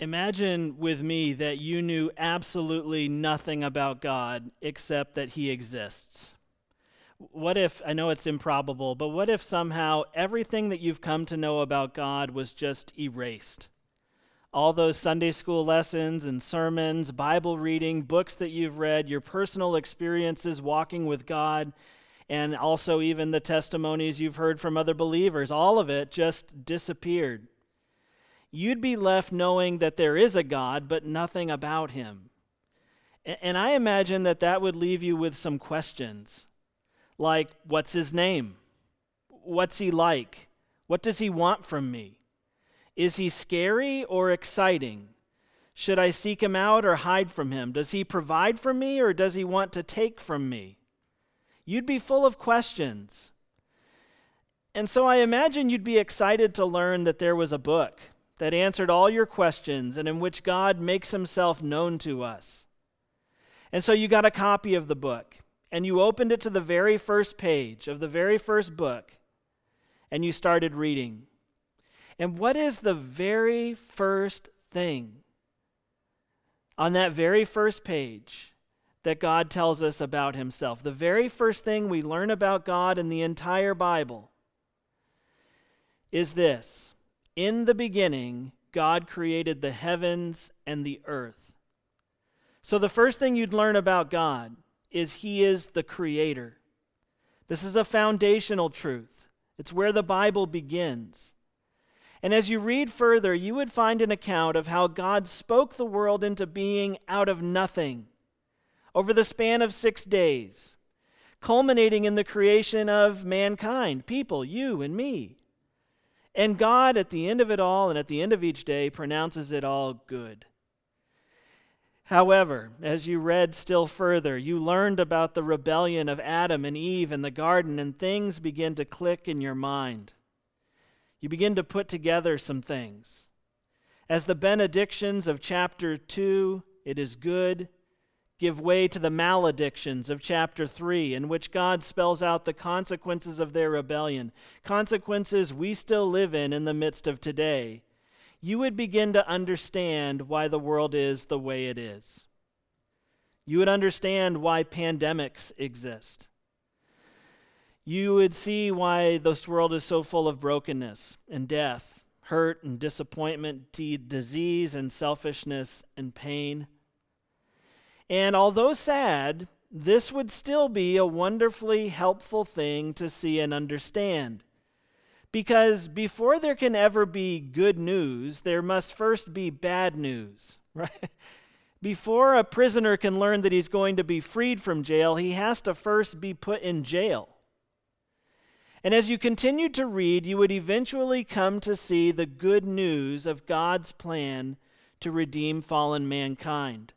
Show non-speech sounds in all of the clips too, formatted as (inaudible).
Imagine with me that you knew absolutely nothing about God except that He exists. What if, I know it's improbable, but what if somehow everything that you've come to know about God was just erased? All those Sunday school lessons and sermons, Bible reading, books that you've read, your personal experiences walking with God, and also even the testimonies you've heard from other believers, all of it just disappeared you'd be left knowing that there is a God, but nothing about him. And I imagine that that would leave you with some questions like, what's his name? What's he like? What does he want from me? Is he scary or exciting? Should I seek him out or hide from him? Does he provide for me or does he want to take from me? You'd be full of questions. And so I imagine you'd be excited to learn that there was a book that answered all your questions and in which God makes himself known to us. And so you got a copy of the book and you opened it to the very first page of the very first book and you started reading. And what is the very first thing on that very first page that God tells us about himself? The very first thing we learn about God in the entire Bible is this in the beginning, God created the heavens and the earth. So, the first thing you'd learn about God is He is the Creator. This is a foundational truth, it's where the Bible begins. And as you read further, you would find an account of how God spoke the world into being out of nothing over the span of six days, culminating in the creation of mankind, people, you and me. And God, at the end of it all and at the end of each day, pronounces it all good. However, as you read still further, you learned about the rebellion of Adam and Eve in the garden, and things begin to click in your mind. You begin to put together some things. As the benedictions of chapter 2, it is good, give way to the maledictions of chapter 3, in which God spells out the consequences of their rebellion, consequences we still live in in the midst of today, you would begin to understand why the world is the way it is. You would understand why pandemics exist. You would see why this world is so full of brokenness and death, hurt and disappointment, disease and selfishness and pain. And although sad, this would still be a wonderfully helpful thing to see and understand. Because before there can ever be good news, there must first be bad news, (laughs) right? Before a prisoner can learn that he's going to be freed from jail, he has to first be put in jail. And as you continue to read, you would eventually come to see the good news of God's plan to redeem fallen mankind.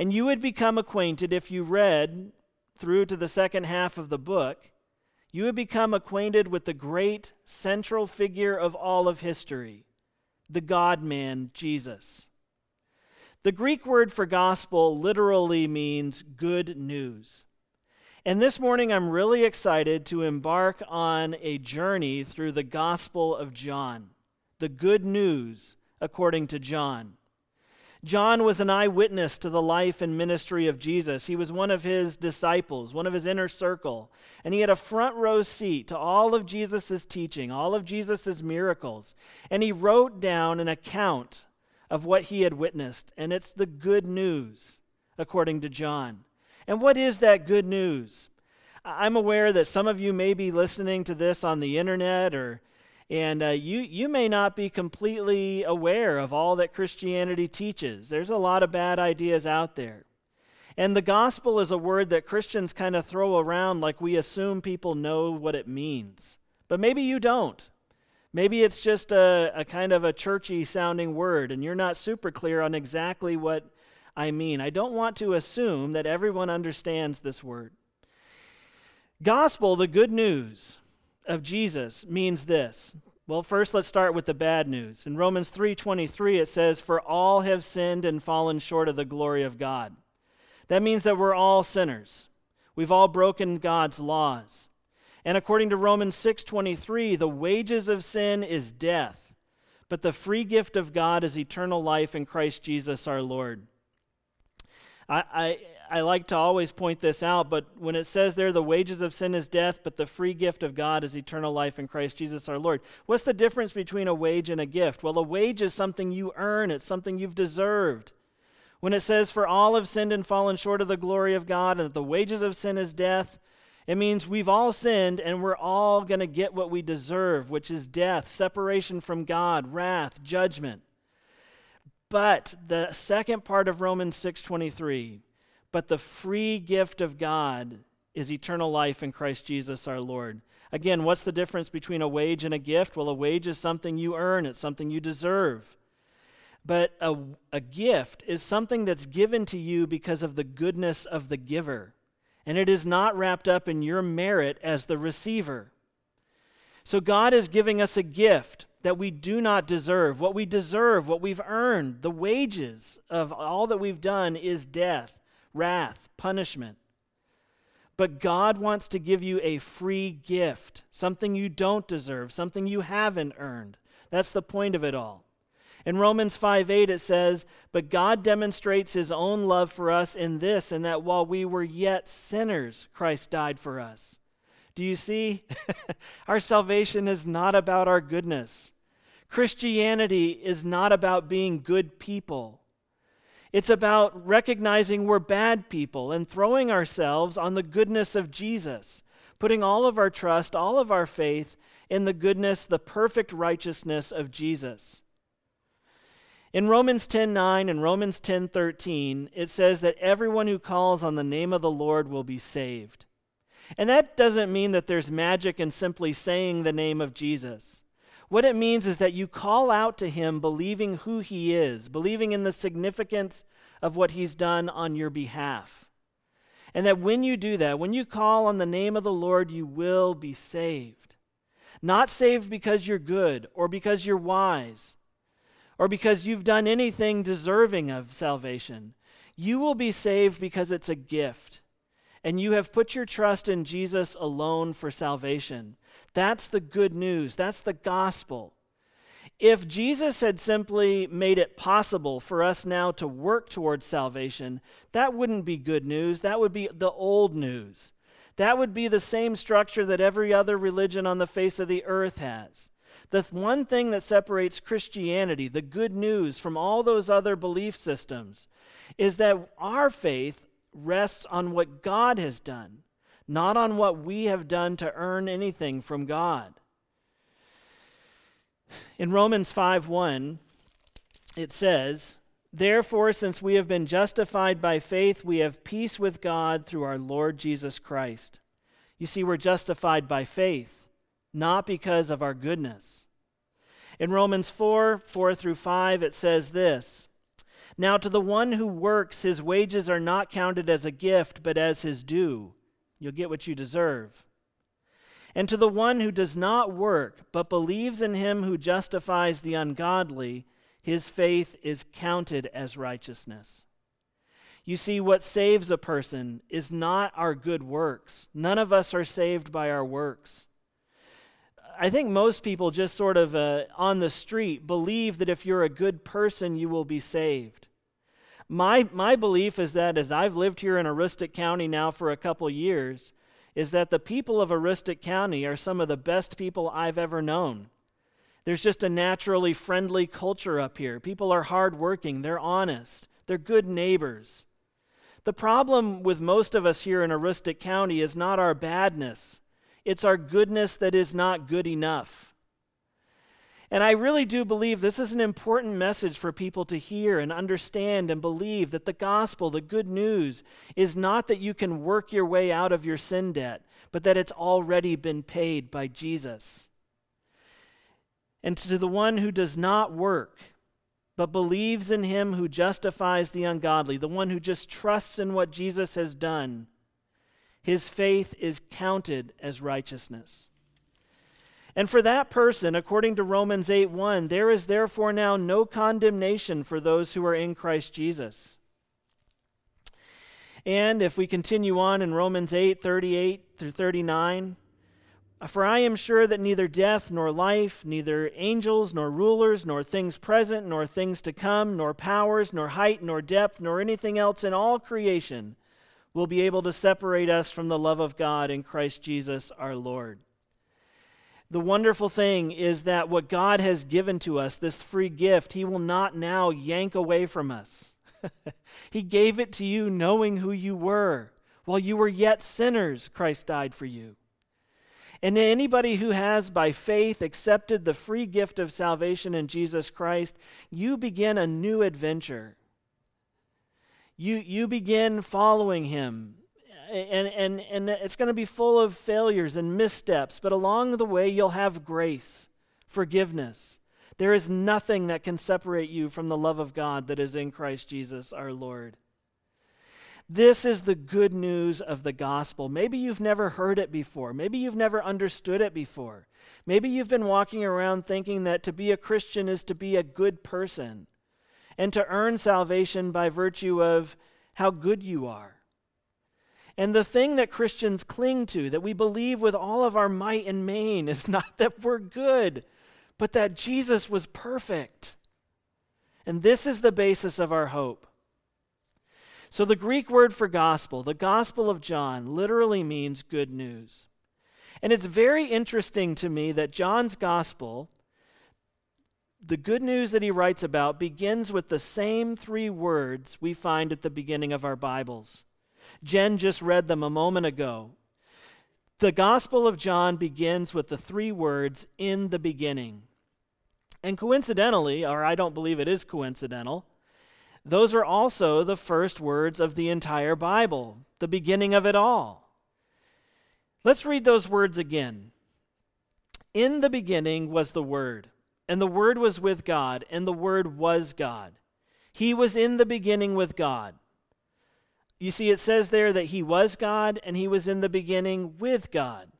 And you would become acquainted, if you read through to the second half of the book, you would become acquainted with the great central figure of all of history, the God man, Jesus. The Greek word for gospel literally means good news. And this morning, I'm really excited to embark on a journey through the Gospel of John, the good news according to John. John was an eyewitness to the life and ministry of Jesus. He was one of his disciples, one of his inner circle, and he had a front row seat to all of Jesus' teaching, all of Jesus' miracles. And he wrote down an account of what he had witnessed, and it's the good news, according to John. And what is that good news? I'm aware that some of you may be listening to this on the internet or and uh, you, you may not be completely aware of all that Christianity teaches. There's a lot of bad ideas out there. And the gospel is a word that Christians kind of throw around like we assume people know what it means. But maybe you don't. Maybe it's just a, a kind of a churchy sounding word, and you're not super clear on exactly what I mean. I don't want to assume that everyone understands this word. Gospel, the good news, of Jesus means this. Well, first let's start with the bad news. In Romans 3:23 it says for all have sinned and fallen short of the glory of God. That means that we're all sinners. We've all broken God's laws. And according to Romans 6:23, the wages of sin is death, but the free gift of God is eternal life in Christ Jesus our Lord. I, I, I like to always point this out, but when it says there, the wages of sin is death, but the free gift of God is eternal life in Christ Jesus our Lord. What's the difference between a wage and a gift? Well, a wage is something you earn, it's something you've deserved. When it says, For all have sinned and fallen short of the glory of God, and that the wages of sin is death, it means we've all sinned and we're all going to get what we deserve, which is death, separation from God, wrath, judgment. But the second part of Romans 6:23, but the free gift of God is eternal life in Christ Jesus our Lord. Again, what's the difference between a wage and a gift? Well, a wage is something you earn, it's something you deserve. But a, a gift is something that's given to you because of the goodness of the giver, and it is not wrapped up in your merit as the receiver. So God is giving us a gift that we do not deserve. What we deserve, what we've earned, the wages of all that we've done is death, wrath, punishment. But God wants to give you a free gift, something you don't deserve, something you haven't earned. That's the point of it all. In Romans 5 8, it says, But God demonstrates his own love for us in this, and that while we were yet sinners, Christ died for us. Do you see? (laughs) our salvation is not about our goodness. Christianity is not about being good people. It's about recognizing we're bad people and throwing ourselves on the goodness of Jesus, putting all of our trust, all of our faith in the goodness, the perfect righteousness of Jesus. In Romans 10:9 and Romans 10:13, it says that everyone who calls on the name of the Lord will be saved. And that doesn't mean that there's magic in simply saying the name of Jesus. What it means is that you call out to him believing who he is, believing in the significance of what he's done on your behalf. And that when you do that, when you call on the name of the Lord, you will be saved. Not saved because you're good or because you're wise or because you've done anything deserving of salvation. You will be saved because it's a gift and you have put your trust in Jesus alone for salvation. That's the good news. That's the gospel. If Jesus had simply made it possible for us now to work towards salvation, that wouldn't be good news. That would be the old news. That would be the same structure that every other religion on the face of the earth has. The one thing that separates Christianity, the good news, from all those other belief systems, is that our faith rests on what God has done, not on what we have done to earn anything from God. In Romans 5 1, it says, Therefore, since we have been justified by faith, we have peace with God through our Lord Jesus Christ. You see, we're justified by faith, not because of our goodness. In Romans 4 4 through 5, it says this now, to the one who works, his wages are not counted as a gift, but as his due. You'll get what you deserve. And to the one who does not work, but believes in him who justifies the ungodly, his faith is counted as righteousness. You see, what saves a person is not our good works. None of us are saved by our works. I think most people just sort of uh, on the street believe that if you're a good person, you will be saved. My, my belief is that as I've lived here in Aroostook County now for a couple years, is that the people of Aroostook County are some of the best people I've ever known. There's just a naturally friendly culture up here. People are hardworking, they're honest, they're good neighbors. The problem with most of us here in Aroostook County is not our badness, it's our goodness that is not good enough. And I really do believe this is an important message for people to hear and understand and believe that the gospel, the good news, is not that you can work your way out of your sin debt, but that it's already been paid by Jesus. And to the one who does not work, but believes in him who justifies the ungodly, the one who just trusts in what Jesus has done, his faith is counted as righteousness. And for that person, according to Romans 8 1, there is therefore now no condemnation for those who are in Christ Jesus. And if we continue on in Romans 8 38 through 39, For I am sure that neither death nor life, neither angels nor rulers, nor things present nor things to come, nor powers, nor height nor depth, nor anything else in all creation will be able to separate us from the love of God in Christ Jesus our Lord. The wonderful thing is that what God has given to us, this free gift, He will not now yank away from us. (laughs) he gave it to you knowing who you were. While you were yet sinners, Christ died for you. And anybody who has, by faith, accepted the free gift of salvation in Jesus Christ, you begin a new adventure. You, you begin following him. And, and, and it's going to be full of failures and missteps, but along the way, you'll have grace, forgiveness. There is nothing that can separate you from the love of God that is in Christ Jesus our Lord. This is the good news of the gospel. Maybe you've never heard it before. Maybe you've never understood it before. Maybe you've been walking around thinking that to be a Christian is to be a good person and to earn salvation by virtue of how good you are. And the thing that Christians cling to, that we believe with all of our might and main, is (laughs) not that we're good, but that Jesus was perfect. And this is the basis of our hope. So, the Greek word for gospel, the Gospel of John, literally means good news. And it's very interesting to me that John's gospel, the good news that he writes about, begins with the same three words we find at the beginning of our Bibles. Jen just read them a moment ago. The Gospel of John begins with the three words, in the beginning. And coincidentally, or I don't believe it is coincidental, those are also the first words of the entire Bible, the beginning of it all. Let's read those words again. In the beginning was the Word, and the Word was with God, and the Word was God. He was in the beginning with God. You see, it says there that He was God, and He was in the beginning with God.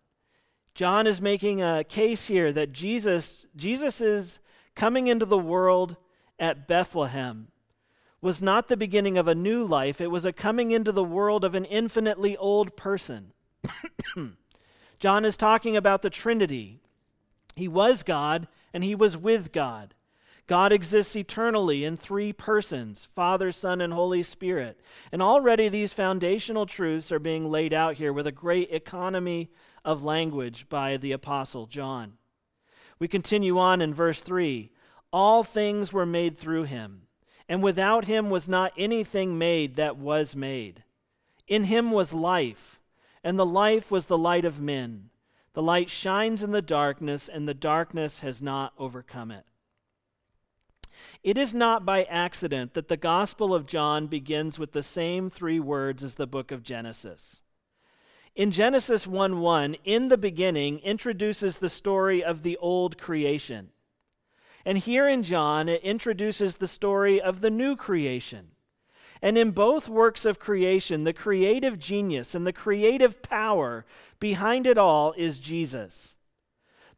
John is making a case here that Jesus, Jesus is coming into the world at Bethlehem was not the beginning of a new life, it was a coming into the world of an infinitely old person. (coughs) John is talking about the Trinity. He was God and he was with God. God exists eternally in three persons Father, Son, and Holy Spirit. And already these foundational truths are being laid out here with a great economy of language by the Apostle John. We continue on in verse 3 All things were made through him and without him was not anything made that was made. In him was life, and the life was the light of men. The light shines in the darkness, and the darkness has not overcome it. It is not by accident that the Gospel of John begins with the same three words as the book of Genesis. In Genesis 1 1, in the beginning, introduces the story of the old creation. And here in John, it introduces the story of the new creation. And in both works of creation, the creative genius and the creative power behind it all is Jesus.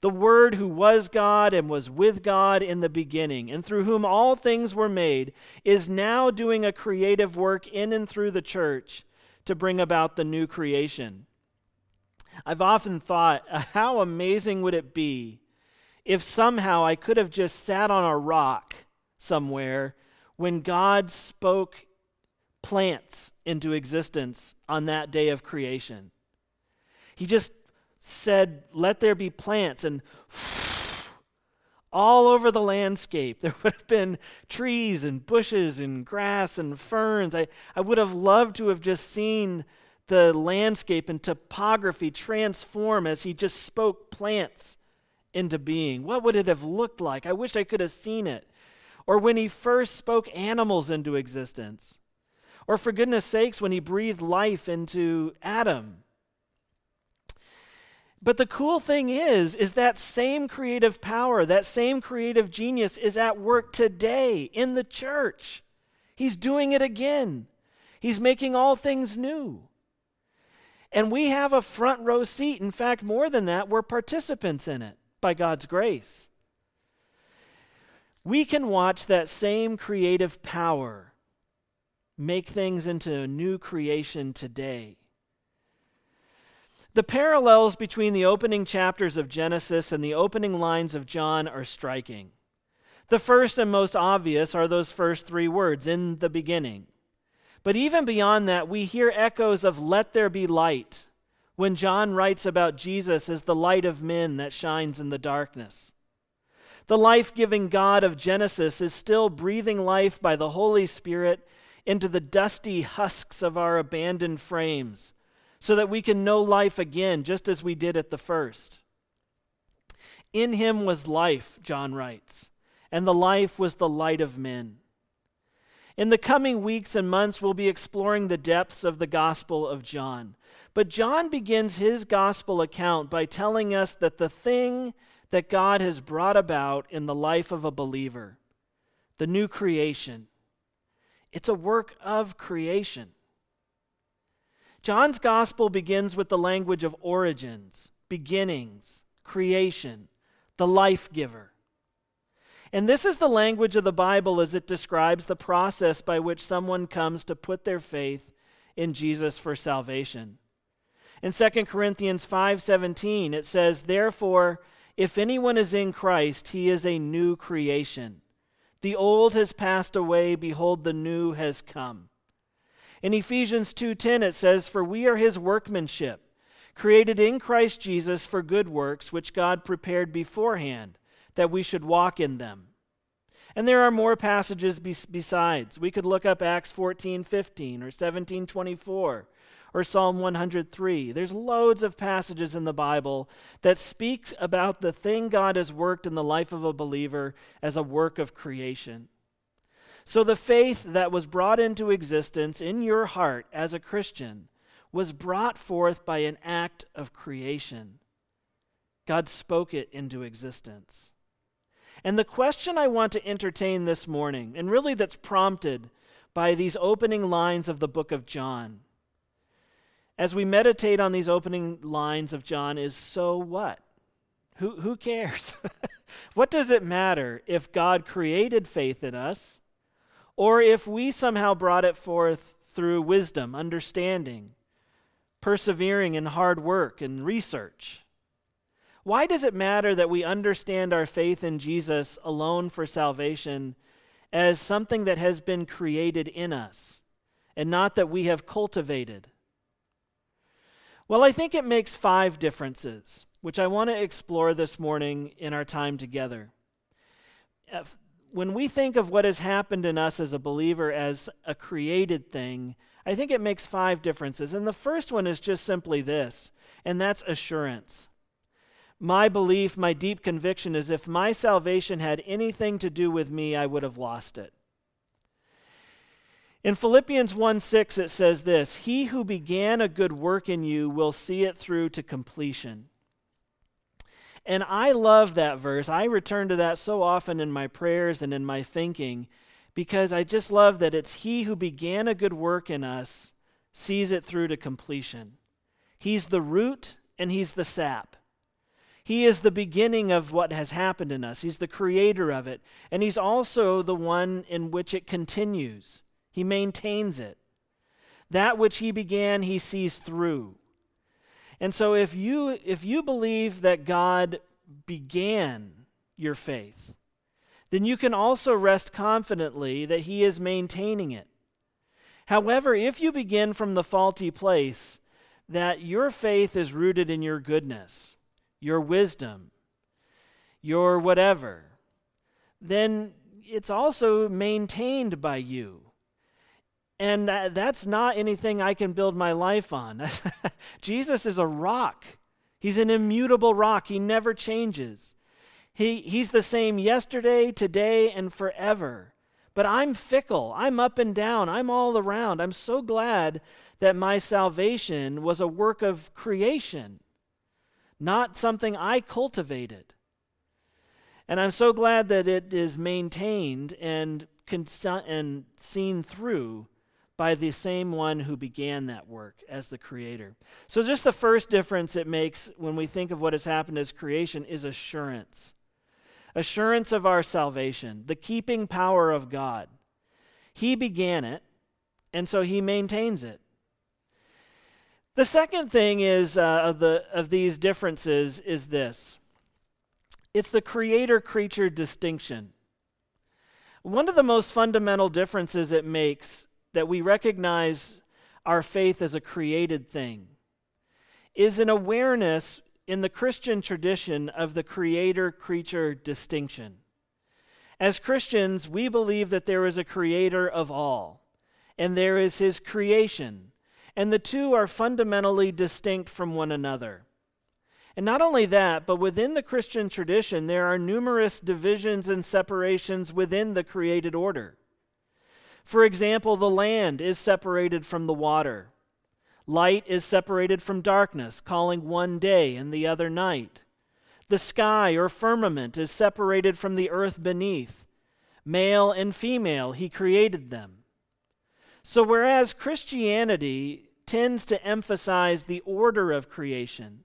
The Word who was God and was with God in the beginning, and through whom all things were made, is now doing a creative work in and through the church to bring about the new creation. I've often thought, uh, how amazing would it be if somehow I could have just sat on a rock somewhere when God spoke plants into existence on that day of creation. He just said, Let there be plants, and (laughs) all over the landscape there would have been trees and bushes and grass and ferns. I, I would have loved to have just seen the landscape and topography transform as he just spoke plants into being? What would it have looked like? I wish I could have seen it. Or when he first spoke animals into existence. Or for goodness sakes, when he breathed life into Adam. But the cool thing is, is that same creative power, that same creative genius is at work today in the church. He's doing it again. He's making all things new. And we have a front row seat. In fact, more than that, we're participants in it by God's grace. We can watch that same creative power make things into a new creation today. The parallels between the opening chapters of Genesis and the opening lines of John are striking. The first and most obvious are those first three words, in the beginning. But even beyond that, we hear echoes of let there be light when John writes about Jesus as the light of men that shines in the darkness. The life giving God of Genesis is still breathing life by the Holy Spirit into the dusty husks of our abandoned frames so that we can know life again, just as we did at the first. In him was life, John writes, and the life was the light of men. In the coming weeks and months, we'll be exploring the depths of the Gospel of John. But John begins his Gospel account by telling us that the thing that God has brought about in the life of a believer, the new creation, it's a work of creation. John's Gospel begins with the language of origins, beginnings, creation, the life giver. And this is the language of the Bible as it describes the process by which someone comes to put their faith in Jesus for salvation. In 2 Corinthians 5:17 it says, "Therefore, if anyone is in Christ, he is a new creation. The old has passed away, behold the new has come." In Ephesians 2:10 it says, "For we are his workmanship, created in Christ Jesus for good works, which God prepared beforehand." that we should walk in them. And there are more passages besides. We could look up Acts 14 15 or 17 24 or Psalm 103. There's loads of passages in the Bible that speaks about the thing God has worked in the life of a believer as a work of creation. So the faith that was brought into existence in your heart as a Christian was brought forth by an act of creation. God spoke it into existence. And the question I want to entertain this morning, and really that's prompted by these opening lines of the book of John, as we meditate on these opening lines of John, is so what? Who, who cares? (laughs) what does it matter if God created faith in us, or if we somehow brought it forth through wisdom, understanding, persevering in hard work and research? Why does it matter that we understand our faith in Jesus alone for salvation as something that has been created in us and not that we have cultivated? Well, I think it makes five differences, which I want to explore this morning in our time together. When we think of what has happened in us as a believer as a created thing, I think it makes five differences. And the first one is just simply this, and that's assurance. My belief, my deep conviction is if my salvation had anything to do with me, I would have lost it. In Philippians 1 6, it says this He who began a good work in you will see it through to completion. And I love that verse. I return to that so often in my prayers and in my thinking because I just love that it's He who began a good work in us sees it through to completion. He's the root and He's the sap. He is the beginning of what has happened in us. He's the creator of it. And He's also the one in which it continues. He maintains it. That which He began, He sees through. And so if you, if you believe that God began your faith, then you can also rest confidently that He is maintaining it. However, if you begin from the faulty place, that your faith is rooted in your goodness, your wisdom, your whatever, then it's also maintained by you. And that's not anything I can build my life on. (laughs) Jesus is a rock. He's an immutable rock. He never changes. He, he's the same yesterday, today, and forever. But I'm fickle. I'm up and down. I'm all around. I'm so glad that my salvation was a work of creation not something I cultivated. And I'm so glad that it is maintained and, cons- and seen through by the same one who began that work as the creator. So, just the first difference it makes when we think of what has happened as creation is assurance. Assurance of our salvation, the keeping power of God. He began it, and so he maintains it. The second thing is uh, of the of these differences is this. It's the creator creature distinction. One of the most fundamental differences it makes that we recognize our faith as a created thing is an awareness in the Christian tradition of the creator creature distinction. As Christians, we believe that there is a creator of all, and there is his creation, and the two are fundamentally distinct from one another. And not only that, but within the Christian tradition, there are numerous divisions and separations within the created order. For example, the land is separated from the water. Light is separated from darkness, calling one day and the other night. The sky or firmament is separated from the earth beneath. Male and female, he created them. So, whereas Christianity tends to emphasize the order of creation,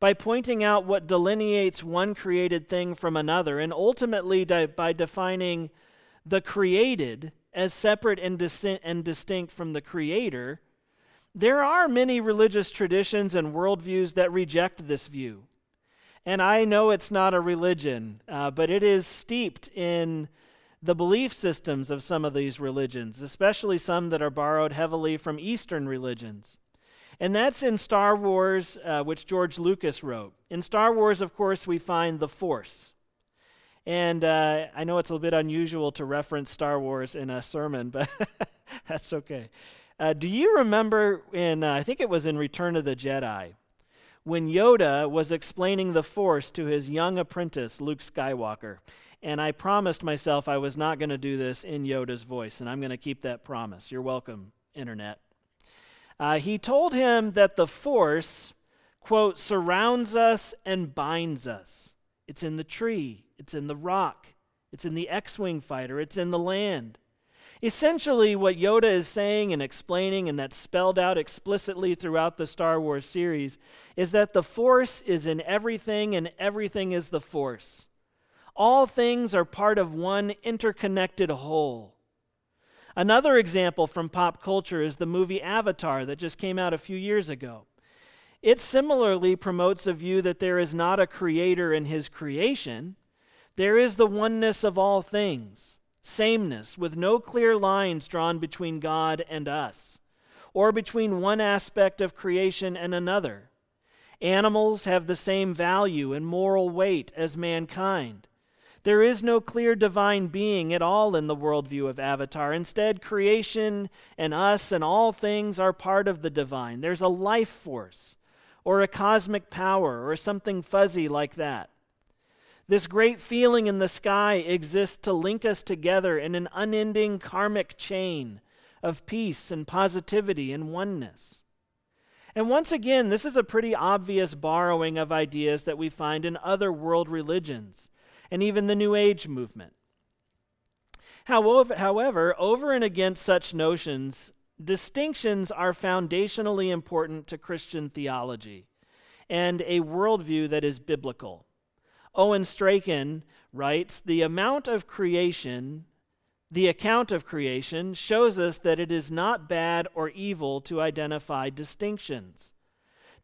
by pointing out what delineates one created thing from another, and ultimately by defining the created as separate and, dis- and distinct from the creator, there are many religious traditions and worldviews that reject this view. And I know it's not a religion, uh, but it is steeped in the belief systems of some of these religions, especially some that are borrowed heavily from Eastern religions. And that's in Star Wars, uh, which George Lucas wrote. In Star Wars, of course, we find the Force. And uh, I know it's a bit unusual to reference Star Wars in a sermon, but (laughs) that's okay. Uh, do you remember in, uh, I think it was in Return of the Jedi, when Yoda was explaining the Force to his young apprentice, Luke Skywalker? And I promised myself I was not going to do this in Yoda's voice, and I'm going to keep that promise. You're welcome, Internet. Uh, he told him that the force, quote, surrounds us and binds us. It's in the tree, it's in the rock, it's in the X Wing fighter, it's in the land. Essentially, what Yoda is saying and explaining, and that's spelled out explicitly throughout the Star Wars series, is that the Force is in everything and everything is the Force. All things are part of one interconnected whole. Another example from pop culture is the movie Avatar that just came out a few years ago. It similarly promotes a view that there is not a creator in his creation, there is the oneness of all things, sameness, with no clear lines drawn between God and us, or between one aspect of creation and another. Animals have the same value and moral weight as mankind. There is no clear divine being at all in the worldview of Avatar. Instead, creation and us and all things are part of the divine. There's a life force or a cosmic power or something fuzzy like that. This great feeling in the sky exists to link us together in an unending karmic chain of peace and positivity and oneness. And once again, this is a pretty obvious borrowing of ideas that we find in other world religions and even the New Age movement. However, over and against such notions, distinctions are foundationally important to Christian theology and a worldview that is biblical. Owen Strachan writes The amount of creation, the account of creation, shows us that it is not bad or evil to identify distinctions.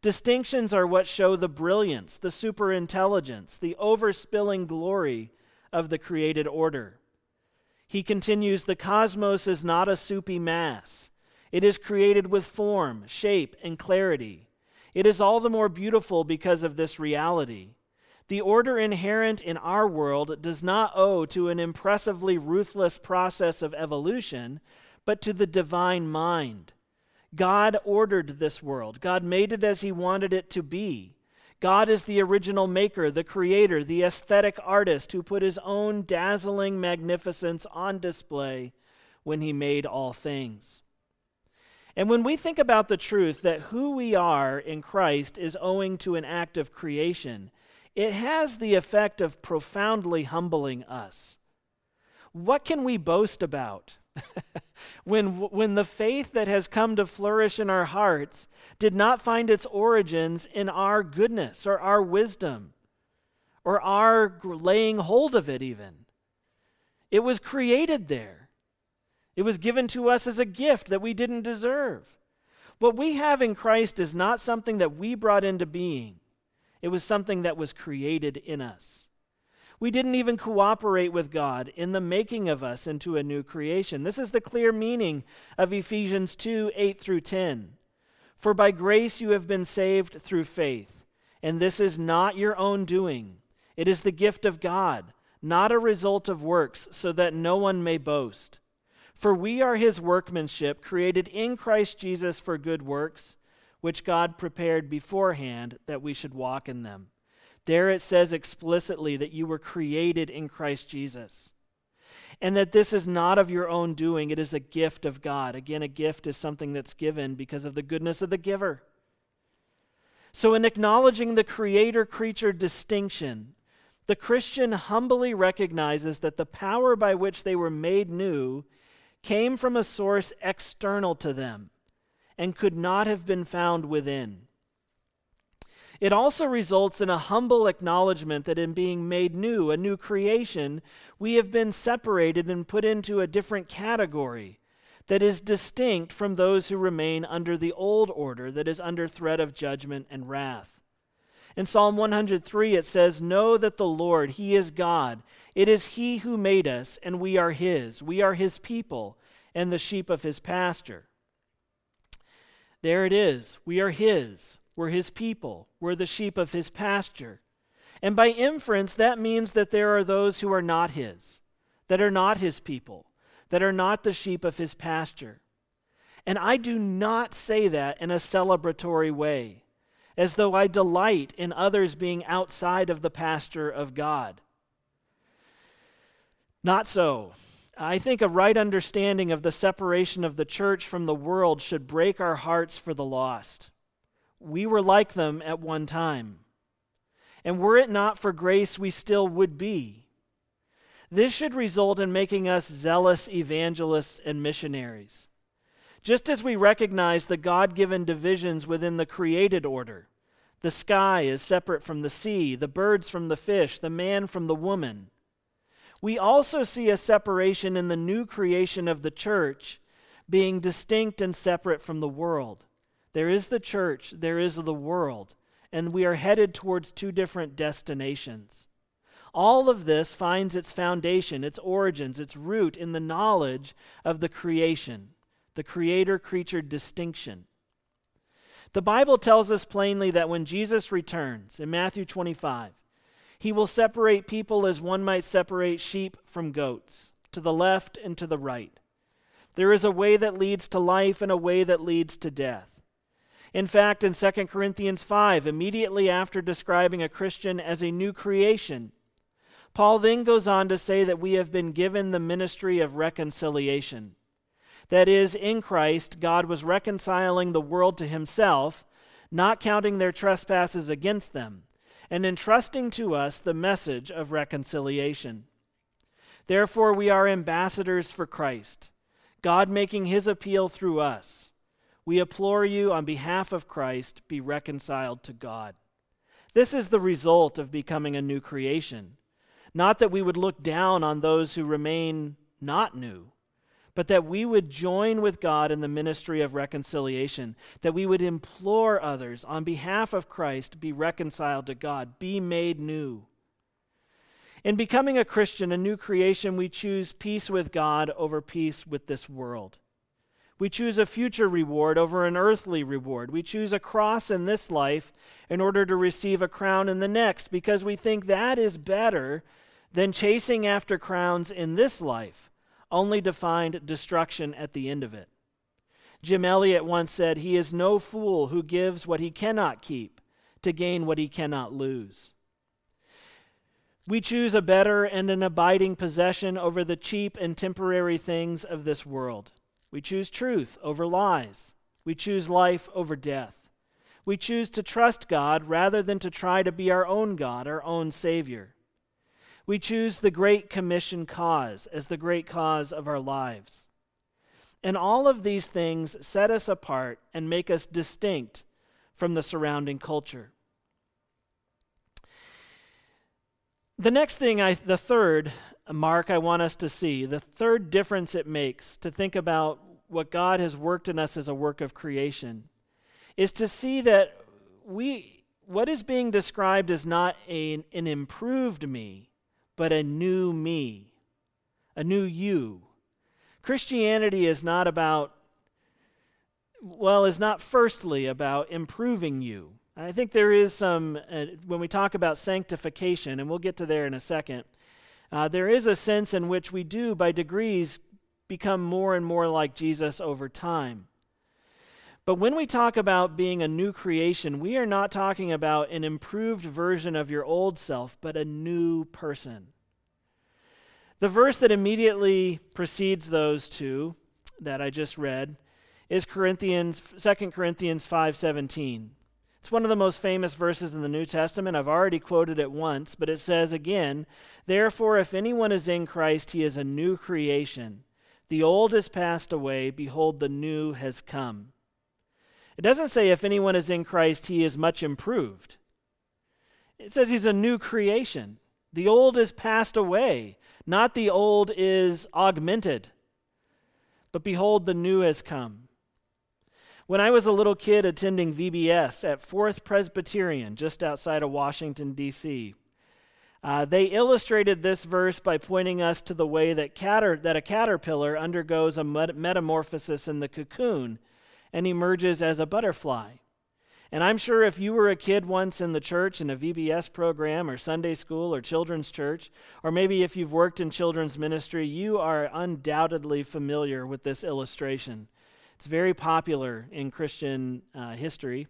Distinctions are what show the brilliance, the superintelligence, the overspilling glory of the created order. He continues The cosmos is not a soupy mass. It is created with form, shape, and clarity. It is all the more beautiful because of this reality. The order inherent in our world does not owe to an impressively ruthless process of evolution, but to the divine mind God ordered this world, God made it as He wanted it to be. God is the original maker, the creator, the aesthetic artist who put his own dazzling magnificence on display when he made all things. And when we think about the truth that who we are in Christ is owing to an act of creation, it has the effect of profoundly humbling us. What can we boast about? (laughs) when, when the faith that has come to flourish in our hearts did not find its origins in our goodness or our wisdom or our laying hold of it, even. It was created there, it was given to us as a gift that we didn't deserve. What we have in Christ is not something that we brought into being, it was something that was created in us. We didn't even cooperate with God in the making of us into a new creation. This is the clear meaning of Ephesians 2 8 through 10. For by grace you have been saved through faith, and this is not your own doing. It is the gift of God, not a result of works, so that no one may boast. For we are his workmanship, created in Christ Jesus for good works, which God prepared beforehand that we should walk in them. There it says explicitly that you were created in Christ Jesus. And that this is not of your own doing, it is a gift of God. Again, a gift is something that's given because of the goodness of the giver. So, in acknowledging the creator creature distinction, the Christian humbly recognizes that the power by which they were made new came from a source external to them and could not have been found within. It also results in a humble acknowledgement that in being made new, a new creation, we have been separated and put into a different category that is distinct from those who remain under the old order that is under threat of judgment and wrath. In Psalm 103, it says, Know that the Lord, He is God. It is He who made us, and we are His. We are His people and the sheep of His pasture. There it is. We are His. We're His people. We're the sheep of His pasture. And by inference, that means that there are those who are not His, that are not His people, that are not the sheep of His pasture. And I do not say that in a celebratory way as though I delight in others being outside of the pasture of God. Not so. I think a right understanding of the separation of the church from the world should break our hearts for the lost. We were like them at one time. And were it not for grace, we still would be. This should result in making us zealous evangelists and missionaries. Just as we recognize the God given divisions within the created order the sky is separate from the sea, the birds from the fish, the man from the woman. We also see a separation in the new creation of the church being distinct and separate from the world. There is the church, there is the world, and we are headed towards two different destinations. All of this finds its foundation, its origins, its root in the knowledge of the creation the creator creature distinction. The Bible tells us plainly that when Jesus returns in Matthew 25, he will separate people as one might separate sheep from goats, to the left and to the right. There is a way that leads to life and a way that leads to death. In fact, in 2 Corinthians 5, immediately after describing a Christian as a new creation, Paul then goes on to say that we have been given the ministry of reconciliation. That is, in Christ, God was reconciling the world to himself, not counting their trespasses against them, and entrusting to us the message of reconciliation. Therefore, we are ambassadors for Christ, God making his appeal through us. We implore you, on behalf of Christ, be reconciled to God. This is the result of becoming a new creation. Not that we would look down on those who remain not new but that we would join with God in the ministry of reconciliation, that we would implore others on behalf of Christ be reconciled to God, be made new. In becoming a Christian, a new creation, we choose peace with God over peace with this world. We choose a future reward over an earthly reward. We choose a cross in this life in order to receive a crown in the next because we think that is better than chasing after crowns in this life only to find destruction at the end of it. Jim Elliot once said, He is no fool who gives what he cannot keep to gain what he cannot lose. We choose a better and an abiding possession over the cheap and temporary things of this world. We choose truth over lies. We choose life over death. We choose to trust God rather than to try to be our own God, our own Savior. We choose the Great Commission cause as the great cause of our lives. And all of these things set us apart and make us distinct from the surrounding culture. The next thing, I, the third mark I want us to see, the third difference it makes to think about what God has worked in us as a work of creation is to see that we what is being described is not a, an improved me, but a new me, a new you. Christianity is not about well, is not firstly about improving you. I think there is some, uh, when we talk about sanctification, and we'll get to there in a second, uh, there is a sense in which we do, by degrees, become more and more like Jesus over time. But when we talk about being a new creation, we are not talking about an improved version of your old self, but a new person. The verse that immediately precedes those two that I just read is Corinthians 2 Corinthians 5:17. It's one of the most famous verses in the New Testament. I've already quoted it once, but it says again, "Therefore if anyone is in Christ, he is a new creation. The old has passed away; behold the new has come." It doesn't say if anyone is in Christ, he is much improved. It says he's a new creation. The old is passed away, not the old is augmented. But behold, the new has come. When I was a little kid attending VBS at Fourth Presbyterian, just outside of Washington, D.C., uh, they illustrated this verse by pointing us to the way that, cater- that a caterpillar undergoes a met- metamorphosis in the cocoon and emerges as a butterfly. And I'm sure if you were a kid once in the church in a VBS program or Sunday school or children's church, or maybe if you've worked in children's ministry, you are undoubtedly familiar with this illustration. It's very popular in Christian uh, history.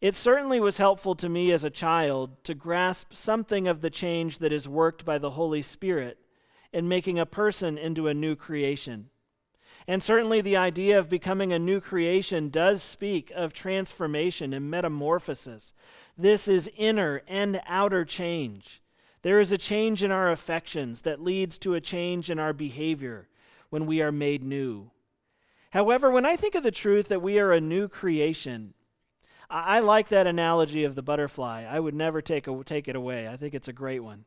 It certainly was helpful to me as a child to grasp something of the change that is worked by the Holy Spirit in making a person into a new creation. And certainly the idea of becoming a new creation does speak of transformation and metamorphosis. This is inner and outer change. There is a change in our affections that leads to a change in our behavior when we are made new. However, when I think of the truth that we are a new creation, I, like that analogy of the butterfly. I would never take, a, take it away. I think it's a great one.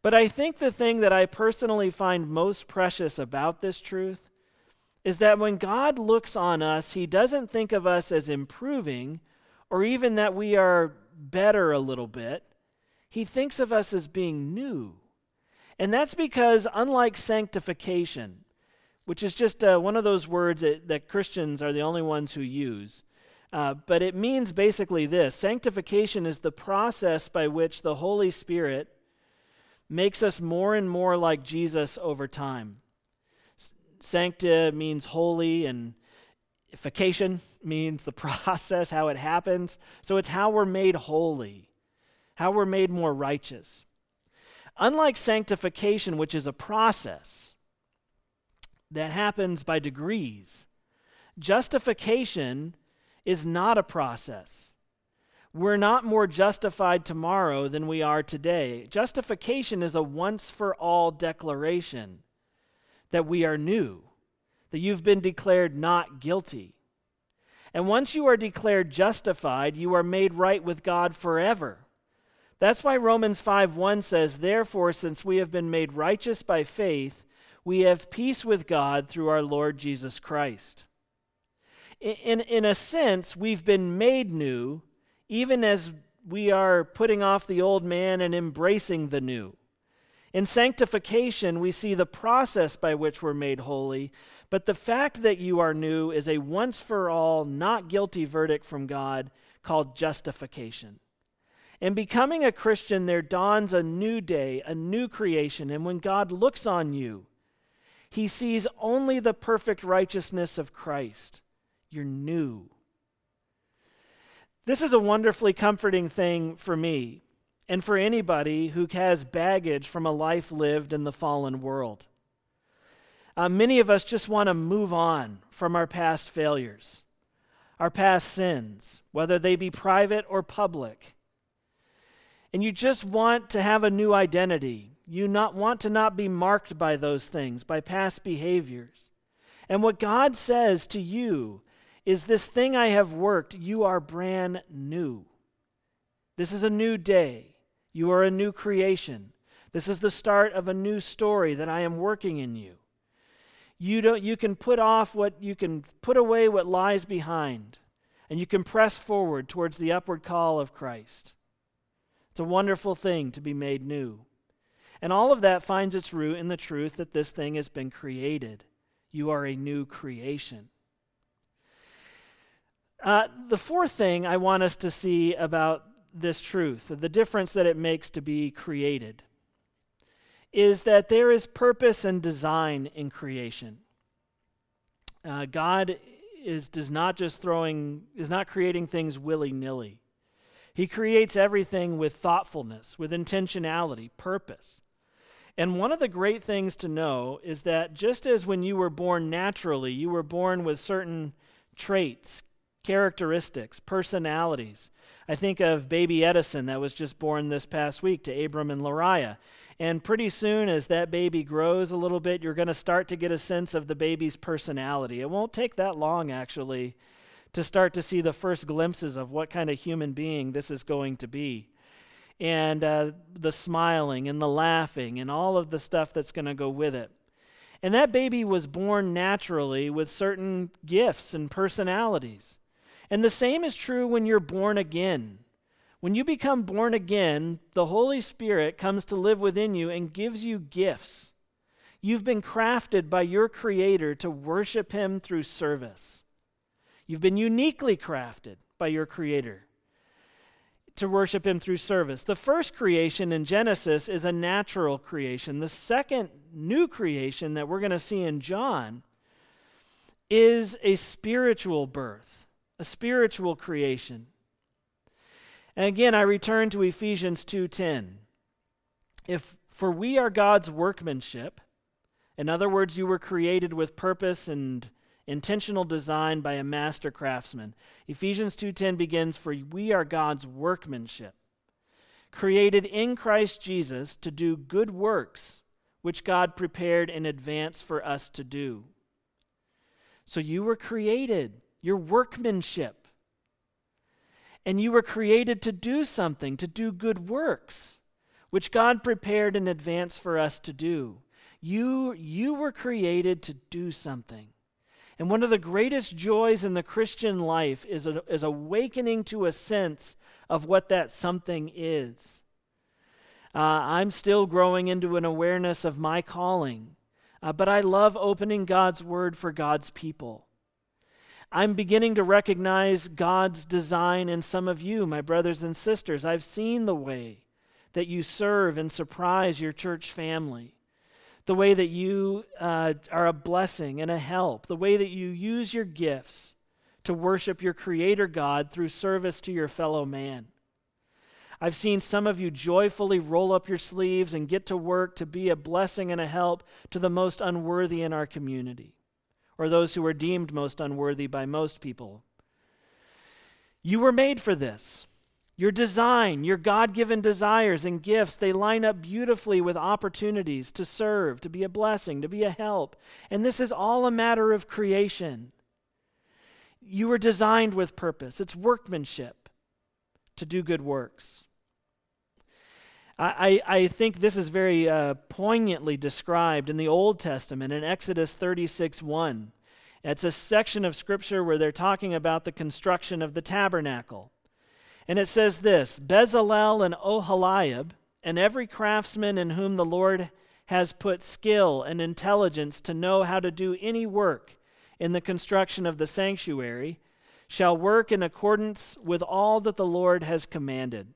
But I think the thing that I personally find most precious about this truth is that when God looks on us, he doesn't think of us as improving or even that we are better a little bit. He thinks of us as being new. And that's because, unlike sanctification, which is just uh, one of those words that, that, Christians are the only ones who use. Uh, but it means basically this sanctification is the process by which the Holy Spirit makes us more and more like Jesus over time. Sancta means holy, and ification means the (laughs) process, how it happens. So it's how we're made holy, how we're made more righteous. Unlike sanctification, which is a process, that happens by degrees. Justification is not a process. We're not more justified tomorrow than we are today. Justification is a once for all declaration that we are new, that you've been declared not guilty. And once you are declared justified, you are made right with God forever. That's why Romans 5 1 says, Therefore, since we have been made righteous by faith, we have peace with God through our Lord Jesus Christ. In, in a sense, we've been made new, even as we are putting off the old man and embracing the new. In sanctification, we see the process by which we're made holy, but the fact that you are new is a once for all, not guilty verdict from God called justification. In becoming a Christian, there dawns a new day, a new creation, and when God looks on you, he sees only the perfect righteousness of Christ. You're new. This is a wonderfully comforting thing for me and for anybody who has baggage from a life lived in the fallen world. Uh, many of us just want to move on from our past failures, our past sins, whether they be private or public. And you just want to have a new identity. You not want to not be marked by those things, by past behaviors. And what God says to you is this thing I have worked, you are brand new. This is a new day. You are a new creation. This is the start of a new story that I am working in you. you, don't, you can put off what you can put away what lies behind, and you can press forward towards the upward call of Christ. It's a wonderful thing to be made new. And all of that finds its root in the truth that this thing has been created. You are a new creation. Uh, the fourth thing I want us to see about this truth, the difference that it makes to be created, is that there is purpose and design in creation. Uh, God is does not just throwing is not creating things willy nilly. He creates everything with thoughtfulness, with intentionality, purpose. And one of the great things to know is that just as when you were born naturally, you were born with certain traits, characteristics, personalities. I think of baby Edison that was just born this past week to Abram and Lariah. And pretty soon, as that baby grows a little bit, you're going to start to get a sense of the baby's personality. It won't take that long, actually, to start to see the first glimpses of what kind of human being this is going to be. And uh, the smiling and the laughing and all of the stuff that's going to go with it. And that baby was born naturally with certain gifts and personalities. And the same is true when you're born again. When you become born again, the Holy Spirit comes to live within you and gives you gifts. You've been crafted by your Creator to worship Him through service. You've been uniquely crafted by your Creator to worship Him through service. The first creation in Genesis is a natural creation. The second new creation that we're going to see in John is a spiritual birth, a spiritual creation. And again, I return to Ephesians 2:10. If for we are God's workmanship, in other words, you were created with purpose and intentional design by a master craftsman. Ephesians 2:10 begins for we are God's workmanship, created in Christ Jesus to do good works which God prepared in advance for us to do. So you were created, your workmanship. And you were created to do something, to do good works, which God prepared in advance for us to do. You, you were created to do something. And one of the greatest joys in the Christian life is, a, is awakening to a sense of what that something is. Uh, I'm still growing into an awareness of my calling, uh, but I love opening God's Word for God's people. I'm beginning to recognize God's design in some of you, my brothers and sisters. I've seen the way that you serve and surprise your church family the way that you uh, are a blessing and a help, the way that you use your gifts to worship your Creator God through service to your fellow man. I've seen some of you joyfully roll up your sleeves and get to work to be a blessing and a help to the most unworthy in our community, or those who are deemed most unworthy by most people. You were made for this. Your design, your God given desires and gifts, they line up beautifully with opportunities to serve, to be a blessing, to be a help. And this is all a matter of creation. You were designed with purpose, it's workmanship to do good works. I, I think this is very uh, poignantly described in the Old Testament in Exodus 36 1. It's a section of Scripture where they're talking about the construction of the tabernacle. And it says this Bezalel and Oholiab, and every craftsman in whom the Lord has put skill and intelligence to know how to do any work in the construction of the sanctuary, shall work in accordance with all that the Lord has commanded.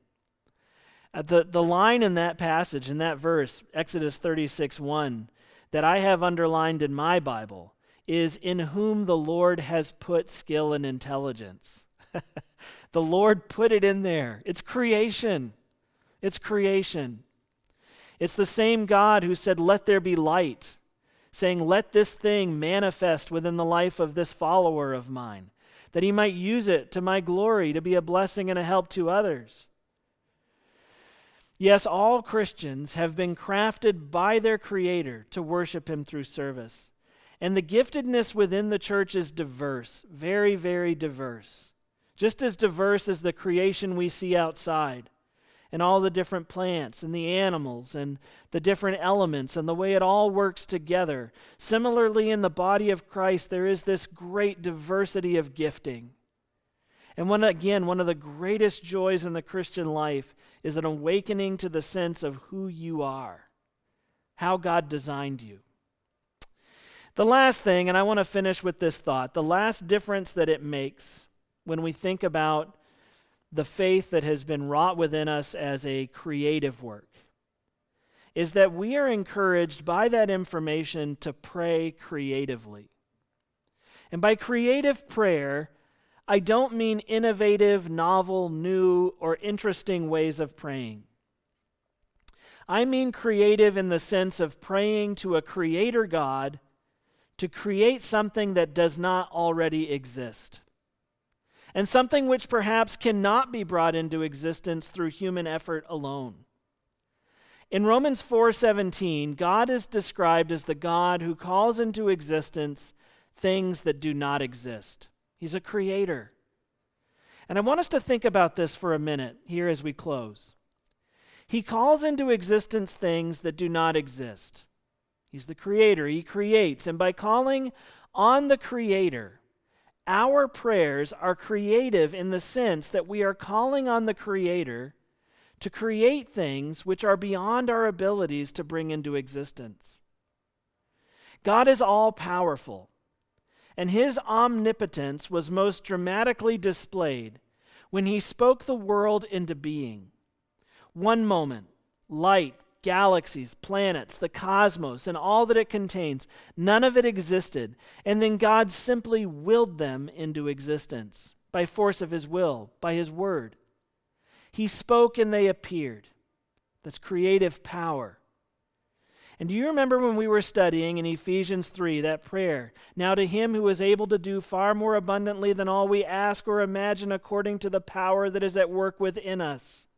Uh, the, the line in that passage, in that verse, Exodus 36 1, that I have underlined in my Bible is in whom the Lord has put skill and intelligence. (laughs) The Lord put it in there. It's creation. It's creation. It's the same God who said, Let there be light, saying, Let this thing manifest within the life of this follower of mine, that he might use it to my glory, to be a blessing and a help to others. Yes, all Christians have been crafted by their Creator to worship Him through service. And the giftedness within the church is diverse, very, very diverse just as diverse as the creation we see outside. and all the different plants and the animals and the different elements and the way it all works together. Similarly, in the body of Christ, there is this great diversity of gifting. And one, again, one of the greatest joys in the Christian life is an awakening to the sense of who you are, how God designed you. The last thing, and I want to finish with this thought the last difference that it makes when we think about the faith that has been wrought within us as a creative work is that we are encouraged by that information to pray creatively. And by creative prayer, I don't mean innovative, novel, new, or interesting ways of praying. I mean creative in the sense of praying to a creator God to create something that does not already exist and something which perhaps cannot be brought into existence through human effort alone. In Romans 4:17, God is described as the God who calls into existence things that do not exist. He's a creator. And I want us to think about this for a minute here as we close. He calls into existence things that do not exist. He's the creator, he creates, and by calling on the creator, our prayers are creative in the sense that we are calling on the Creator to create things which are beyond our abilities to bring into existence. God is all powerful, and His omnipotence was most dramatically displayed when He spoke the world into being. One moment, light galaxies, planets, the cosmos, and all that it contains. None of it existed. And then God simply willed them into existence by force of his will, by his word. He spoke and they appeared. That's creative power. And do you remember when we were studying in Ephesians 3 that prayer? Now to him who is able to do far more abundantly than all we ask or imagine according to the power that is at work within us.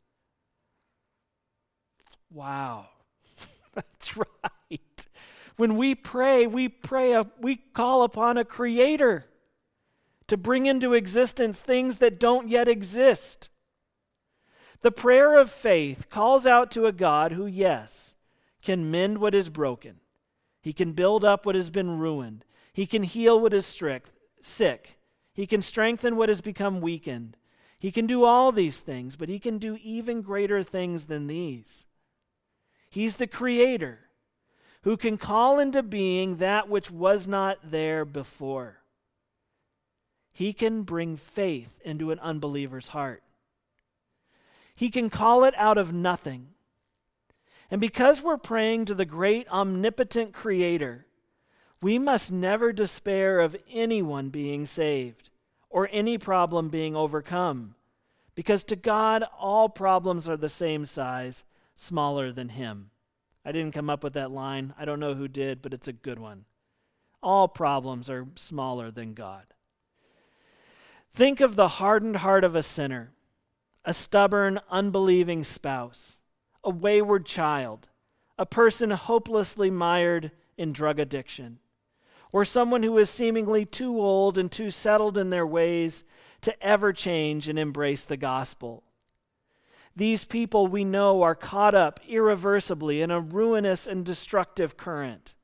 Wow. (laughs) That's right. When we pray, we pray a, we call upon a creator to bring into existence things that don't yet exist. The prayer of faith calls out to a God who, yes, can mend what is broken. He can build up what has been ruined. He can heal what is strict, sick. He can strengthen what has become weakened. He can do all these things, but he can do even greater things than these. He's the creator who can call into being that which was not there before. He can bring faith into an unbeliever's heart. He can call it out of nothing. And because we're praying to the great omnipotent creator, we must never despair of anyone being saved or any problem being overcome. Because to God, all problems are the same size smaller than him. I didn't come up with that line. I don't know who did, but it's a good one. All problems are smaller than God. Think of the hardened heart of a sinner, a stubborn, unbelieving spouse, a wayward child, a person hopelessly mired in drug addiction, or someone who is seemingly too old and too settled in their ways to ever change and embrace the gospel. These people we know are caught up irreversibly in a ruinous and destructive current.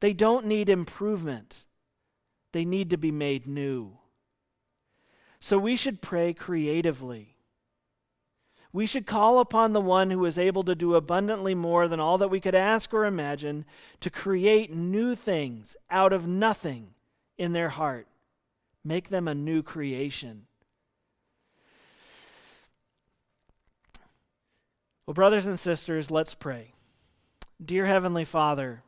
They don't need improvement, they need to be made new. So we should pray creatively. We should call upon the one who is able to do abundantly more than all that we could ask or imagine to create new things out of nothing in their heart. Make them a new creation. Well, brothers and sisters, let's pray. Dear Heavenly Father,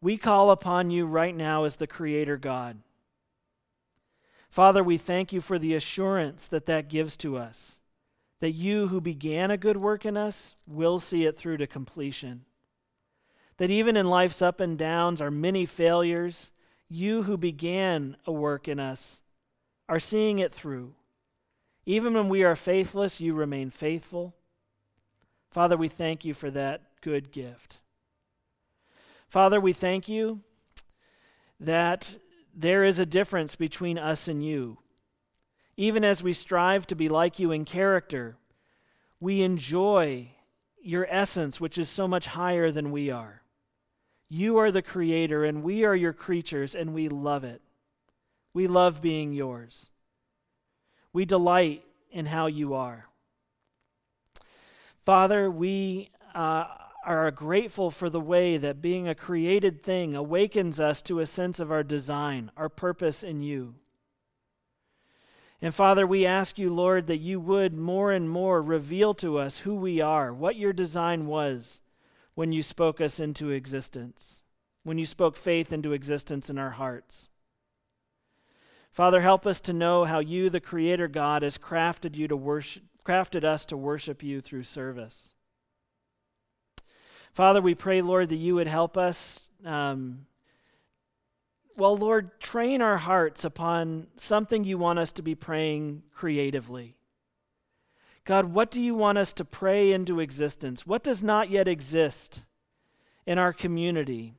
we call upon you right now as the Creator God. Father, we thank you for the assurance that that gives to us, that you who began a good work in us will see it through to completion. That even in life's up and downs, our many failures, you who began a work in us are seeing it through. Even when we are faithless, you remain faithful. Father, we thank you for that good gift. Father, we thank you that there is a difference between us and you. Even as we strive to be like you in character, we enjoy your essence, which is so much higher than we are. You are the creator, and we are your creatures, and we love it. We love being yours. We delight in how you are. Father, we uh, are grateful for the way that being a created thing awakens us to a sense of our design, our purpose in you. And Father, we ask you, Lord, that you would more and more reveal to us who we are, what your design was when you spoke us into existence, when you spoke faith into existence in our hearts. Father, help us to know how you, the Creator God, has crafted you to worship, crafted us to worship you through service. Father, we pray, Lord, that you would help us um, well, Lord, train our hearts upon something you want us to be praying creatively. God, what do you want us to pray into existence? What does not yet exist in our community,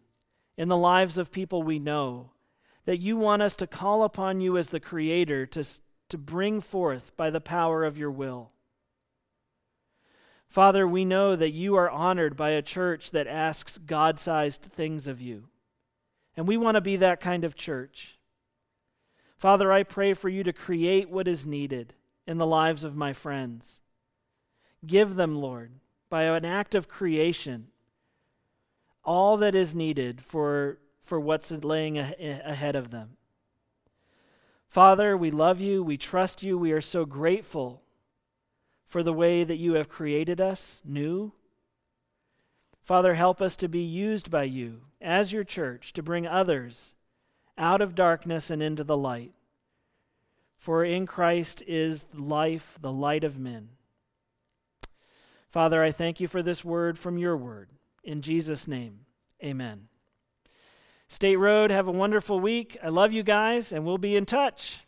in the lives of people we know, that you want us to call upon you as the Creator to, to bring forth by the power of your will? Father, we know that you are honored by a church that asks God sized things of you. And we want to be that kind of church. Father, I pray for you to create what is needed in the lives of my friends. Give them, Lord, by an act of creation, all that is needed for, for what's laying ahead of them. Father, we love you. We trust you. We are so grateful for the way that you have created us new Father, help us to be used by you as your church to bring others out of darkness and into the light. For in Christ is life, the light of men. Father, I thank you for this word from your word. In Jesus' name, amen. State Road, have a wonderful week. I love you guys, and we'll be in touch.